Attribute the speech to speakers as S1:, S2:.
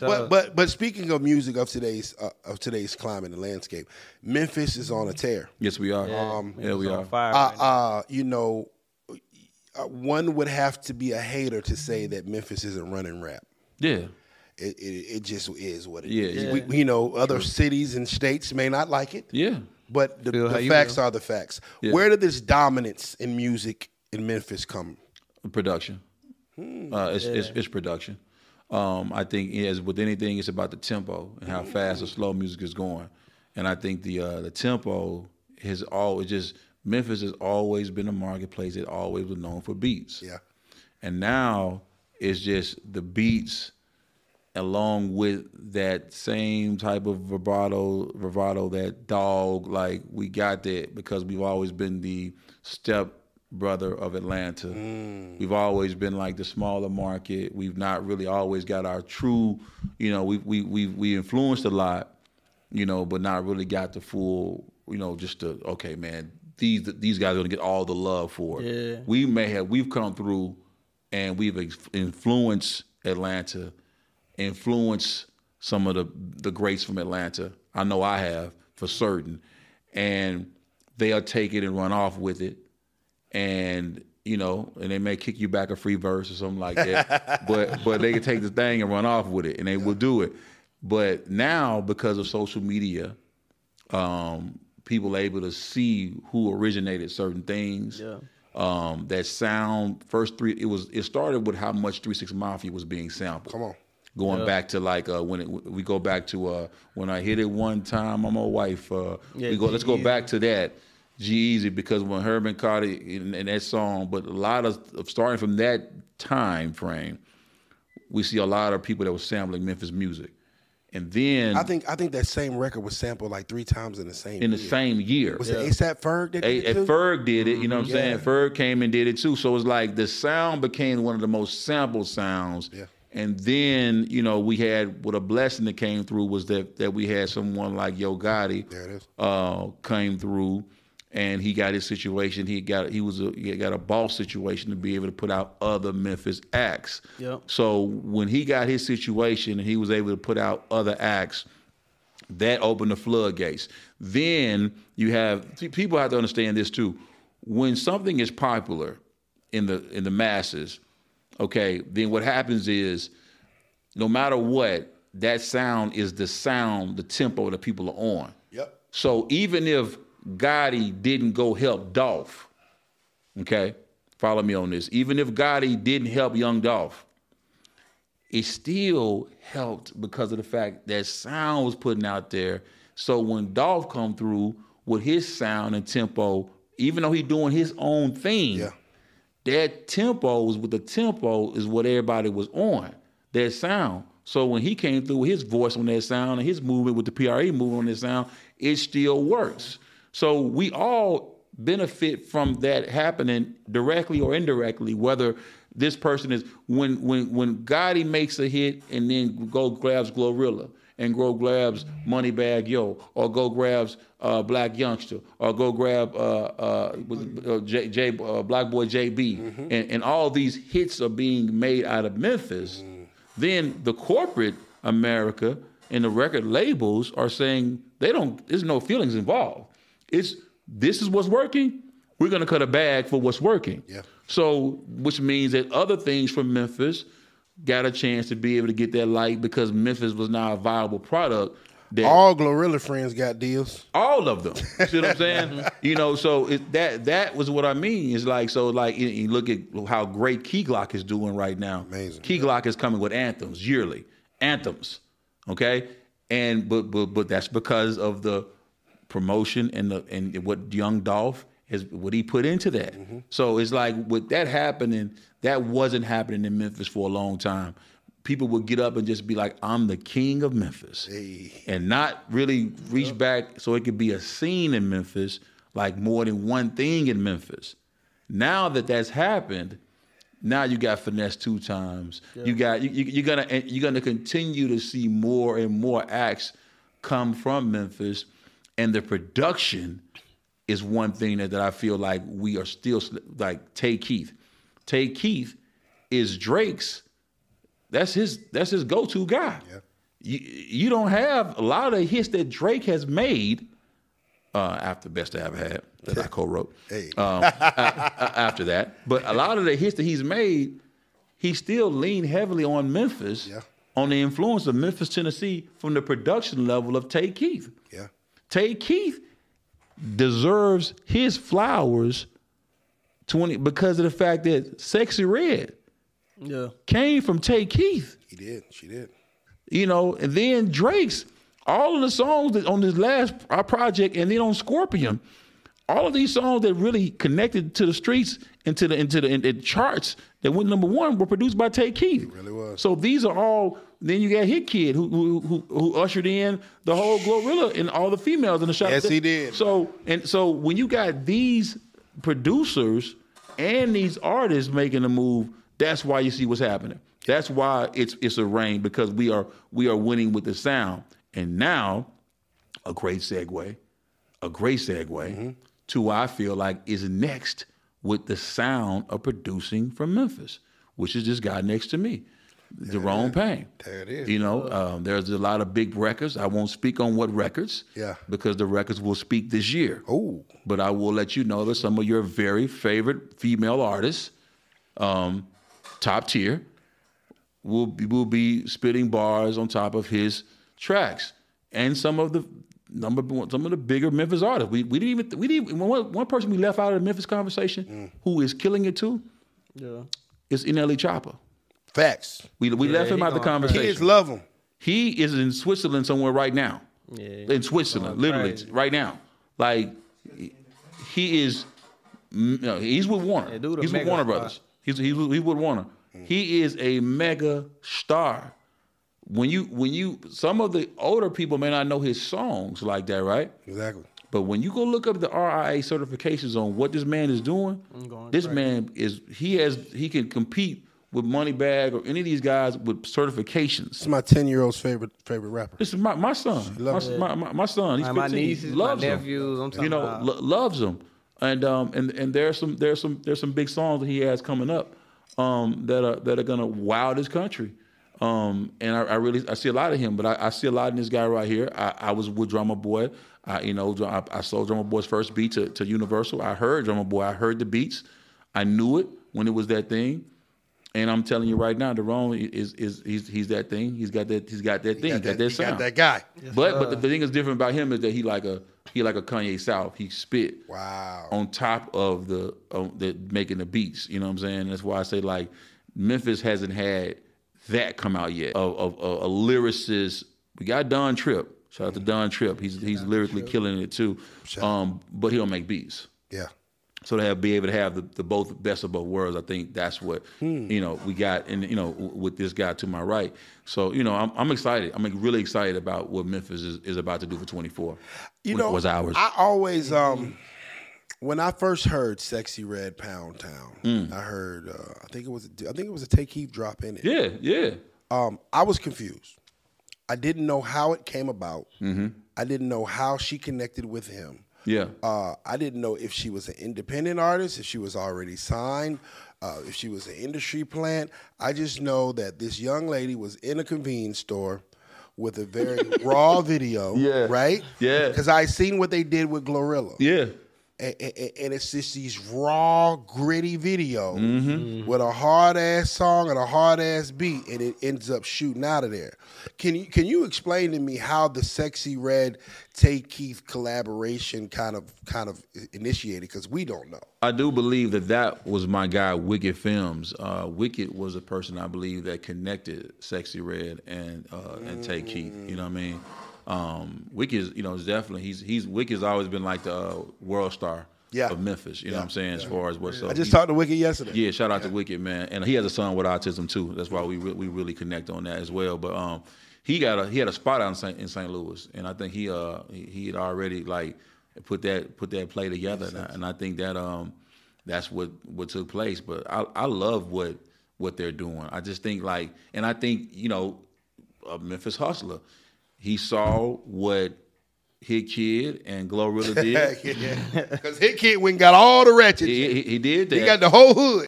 S1: But but but speaking of music of today's uh, of today's climate and landscape, Memphis is on a tear.
S2: Yes, we are.
S1: Um,
S2: yeah, we
S3: It's on
S2: are.
S3: Fire
S1: Uh,
S3: right
S1: uh, you know, uh, one would have to be a hater to say that Memphis isn't running rap.
S2: Yeah.
S1: It, it, it just is what it
S2: Yeah,
S1: is.
S2: yeah.
S1: We, you know, other cities and states may not like it,
S2: Yeah.
S1: but the, the facts
S3: feel?
S1: are the facts.
S2: Yeah.
S1: Where did this dominance in music in Memphis come?
S2: production. Uh, it's, it's it's production. Um, I think as with anything, it's about the tempo and how fast or slow music is going. And I think the uh, the tempo has always just Memphis has always been a marketplace that always was known for beats.
S1: Yeah.
S2: And now it's just the beats along with that same type of vibrato, vibrato, that dog, like we got that because we've always been the step brother of Atlanta. Mm. We've always been like the smaller market. We've not really always got our true, you know, we we we we influenced a lot, you know, but not really got the full, you know, just the okay, man, these these guys are gonna get all the love for it.
S3: Yeah.
S2: We may have we've come through and we've influenced Atlanta, influenced some of the the greats from Atlanta. I know I have for certain, and they'll take it and run off with it, and you know, and they may kick you back a free verse or something like that. but but they can take the thing and run off with it, and they will do it. But now because of social media, um, people are able to see who originated certain things.
S3: Yeah.
S2: Um, that sound first three it was it started with how much Three Six Mafia was being sampled.
S1: Come on.
S2: Going back to like uh, when it, we go back to uh, when I hit it one time, I'm a wife. Uh,
S3: Yeah,
S2: we go let's go back to that G-Eazy because when Herman caught it in, in that song, but a lot of of starting from that time frame, we see a lot of people that were sampling Memphis music, and then
S1: I think I think that same record was sampled like three times in the same
S2: in the
S1: year.
S2: same year,
S1: Was it ASAP Ferg that
S2: A-
S1: did it too?
S2: Ferg did it, you know what I'm saying?
S1: Yeah.
S2: Ferg came and did it too. So it's like the sound became one of the most sampled sounds.
S1: Yeah.
S2: And then, you know, we had what a blessing that came through was that that we had someone like Yo Gotti
S1: There it is.
S2: uh, came through and he got his situation. He got he was a, he got a boss situation to be able to put out other Memphis acts.
S3: Yep.
S2: So when he got his situation and he was able to put out other acts, that opened the floodgates. Then you have people have to understand this too. When something is popular in the in the masses, okay, then what happens is no matter what, that sound is the sound, the tempo that people are on.
S1: Yep.
S2: So even if Gotti didn't go help Dolph, okay, follow me on this. Even if Gotti didn't help Young Dolph, it still helped because of the fact that sound was putting out there. So when Dolph come through with his sound and tempo, even though he doing his own thing,
S1: Yeah.
S2: that tempo was with the tempo is what everybody was on. That sound. So when he came through with his voice on that sound and his movement with the PRE movement on that sound, it still works. So we all benefit from that happening directly or indirectly, whether this person is when when when Gotti makes a hit and then go grabs Glorilla and go grabs Moneybagg Yo or go grabs uh, Blac Youngsta or go grab uh, uh, J, J uh, BlocBoy JB and, and all these hits are being made out of Memphis, then the corporate America and the record labels are saying they don't. There's no feelings involved. It's this is what's working. We're gonna cut a bag for what's working.
S1: Yeah.
S2: So, which means that other things from Memphis got a chance to be able to get that light because Memphis was now a viable product. That
S1: All Glorilla friends got deals.
S2: all of them. You see what I'm saying? you know, so it, that that was what I mean. It's like so, like you, you look at how great Key Glock is doing right now.
S1: Amazing.
S2: Key Glock is coming with anthems yearly, anthems. Okay, and but but but that's because of the promotion and the and what Young Dolph is what he put into that. Mm-hmm. So it's like with that happening, that wasn't happening in Memphis for a long time. People would get up and just be like, "I'm the king of Memphis."
S1: Hey.
S2: and not really reach back so it could be a scene in Memphis, like more than one thing in Memphis. Now that that's happened, now you got Finesse2Tymes. You got you, you, you're gonna and you're gonna continue to see more and more acts come from Memphis, and the production is one thing that, that I feel like we are still like Tay Keith. Tay Keith is Drake's. That's his. That's his go-to guy. Yeah. you, you don't have a lot of the hits that Drake has made uh, after Best I Ever Had that I co-wrote.
S1: Hey.
S2: Um, after that, but a lot of the hits that he's made, he still leaned heavily on Memphis,
S1: Yeah.
S2: on the influence of Memphis, Tennessee, from the production level of Tay Keith.
S1: Yeah.
S2: Tay Keith deserves his flowers 20 because of the fact that Sexyy Red
S3: Yeah.
S2: came from Tay Keith.
S1: He did. She did.
S2: You know, and then Drake's all of the songs that on this last uh, project and then on Scorpion, all of these songs that really connected to the streets and to the into the, in, in charts that went number one were produced by Tay Keith.
S1: really was.
S2: So these are all. Then you got Hitkidd who who, who, who ushered in the whole Glorilla and all the females in the shop.
S1: Yes, he did.
S2: So and so when you got these producers and these artists making a move, that's why you see what's happening. That's why it's it's a reign because we are we are winning with the sound. And now, a great segue, a great segue
S1: Mm-hmm.
S2: to what I feel like is next with the sound of producing from Memphis, which is this guy next to me, Jerome Payne.
S1: There it is.
S2: You know, um, there's a lot of big records. I won't speak on what records,
S1: Yeah.
S2: because the records will speak this year.
S1: Oh,
S2: But I will let you know that some of your very favorite female artists, um, top tier, will be, will be spitting bars on top of his tracks, and some of the number one- some of the bigger Memphis artists. We we didn't even we didn't one one person we left out of the Memphis conversation who is killing it too
S3: Yeah.
S2: is NLE Chopper.
S1: Facts.
S2: We we left him
S3: he
S2: out the conversation.
S1: Kids love him.
S2: He is in Switzerland somewhere right now.
S3: Yeah.
S2: In Switzerland, literally
S3: crazy.
S2: right now. Like he is. mm, No, he's with Warner.
S3: Yeah, dude
S2: he's with Warner
S3: star.
S2: Brothers. He's he's with, he's with Warner. He is a mega star. When you when you some of the older people may not know his songs like that, right?
S1: Exactly.
S2: But when you go look up the RIA certifications on what this man is doing, this
S3: crazy.
S2: man is he has he can compete with Moneybagg or any of these guys with certifications.
S1: It's my ten year old's favorite favorite rapper.
S2: This is my, my son. My,
S1: loves
S2: my, my, my son. He's
S3: My, my
S2: 15.
S3: nieces, my
S2: loves him.
S3: nephews. I'm talking
S2: You know,
S3: about.
S2: lo- loves him. And um and and there's some there's some there's some big songs that he has coming up um that are that are gonna wow this country. Um and I, I really I see a lot of him, but I, I see a lot in this guy right here. I, I was with Drumma Boy. I you know I, I sold Drumma Boy's first beat to, to Universal. I heard Drumma Boy. I heard the beats. I knew it when it was that thing. And I'm telling you right now, Deron is is he's he's that thing. He's got that he's got that thing. He got, that, sound.
S1: he
S2: sound.
S1: got that guy.
S2: But but the, the thing that's different about him is that he like a he like a Kanye South. He spit
S1: Wow.
S2: on top of the on the making the beats. You know what I'm saying? That's why I say like Memphis hasn't had that come out yet of, of, of a lyricist. We got Don Trip. Shout out to Don Trip. He's he's lyrically killing it too. Um, but he don't make beats.
S1: Yeah.
S2: So to have be able to have the, the both best of both worlds, I think that's what
S1: Hmm.
S2: you know we got, and you know with this guy to my right. So you know I'm, I'm excited. I'm really excited about what Memphis is, is about to do for 24.
S1: You know,
S2: was ours.
S1: I always um when I first heard "Sexyy Red Pound Town,"
S2: Mm.
S1: I heard uh, I think it was I think it was a Tay Keith drop in it.
S2: yeah, yeah.
S1: Um, I was confused. I didn't know how it came about.
S2: Mm-hmm.
S1: I didn't know how she connected with him.
S2: Yeah.
S1: Uh, I didn't know if she was an independent artist, if she was already signed, uh, if she was an industry plant. I just know that this young lady was in a convenience store with a very raw video,
S2: Yeah.
S1: right?
S2: Yeah.
S1: Because I seen what they did with Glorilla.
S2: Yeah.
S1: And, and, and it's just these raw, gritty videos
S2: Mm-hmm.
S1: with a hard ass song and a hard ass beat, and it ends up shooting out of there. Can you can you explain to me how the Sexyy Red Tay Keith collaboration kind of kind of initiated? Because we don't know.
S2: I do believe that that was my guy, Wicked Films. Uh, Wicked was a person I believe that connected Sexyy Red and uh, and Tay Keith. You know what I mean? Um, Wicked, is, you know, is definitely he's he's Wicked's always been like the uh, world star
S1: Yeah.
S2: of Memphis. You know what I'm saying? As far as what's up.
S1: I just
S2: He-
S1: talked to Wicked yesterday.
S2: yeah, shout out to Wicked man, and he has a son with autism too. That's why we re- we really connect on that as well. But um, he got a he had a spot out in St. in St. Louis, and I think he uh he, he had already like put that put that play together, and I, and I think that um that's what what took place. But I I love what what they're doing. I just think like, and I think you know, a Memphis hustler, he saw what. Hitkidd and Glorilla did.
S1: Because Hitkidd went and got all the ratchet.
S2: he, he, he did that.
S1: he got the whole hood.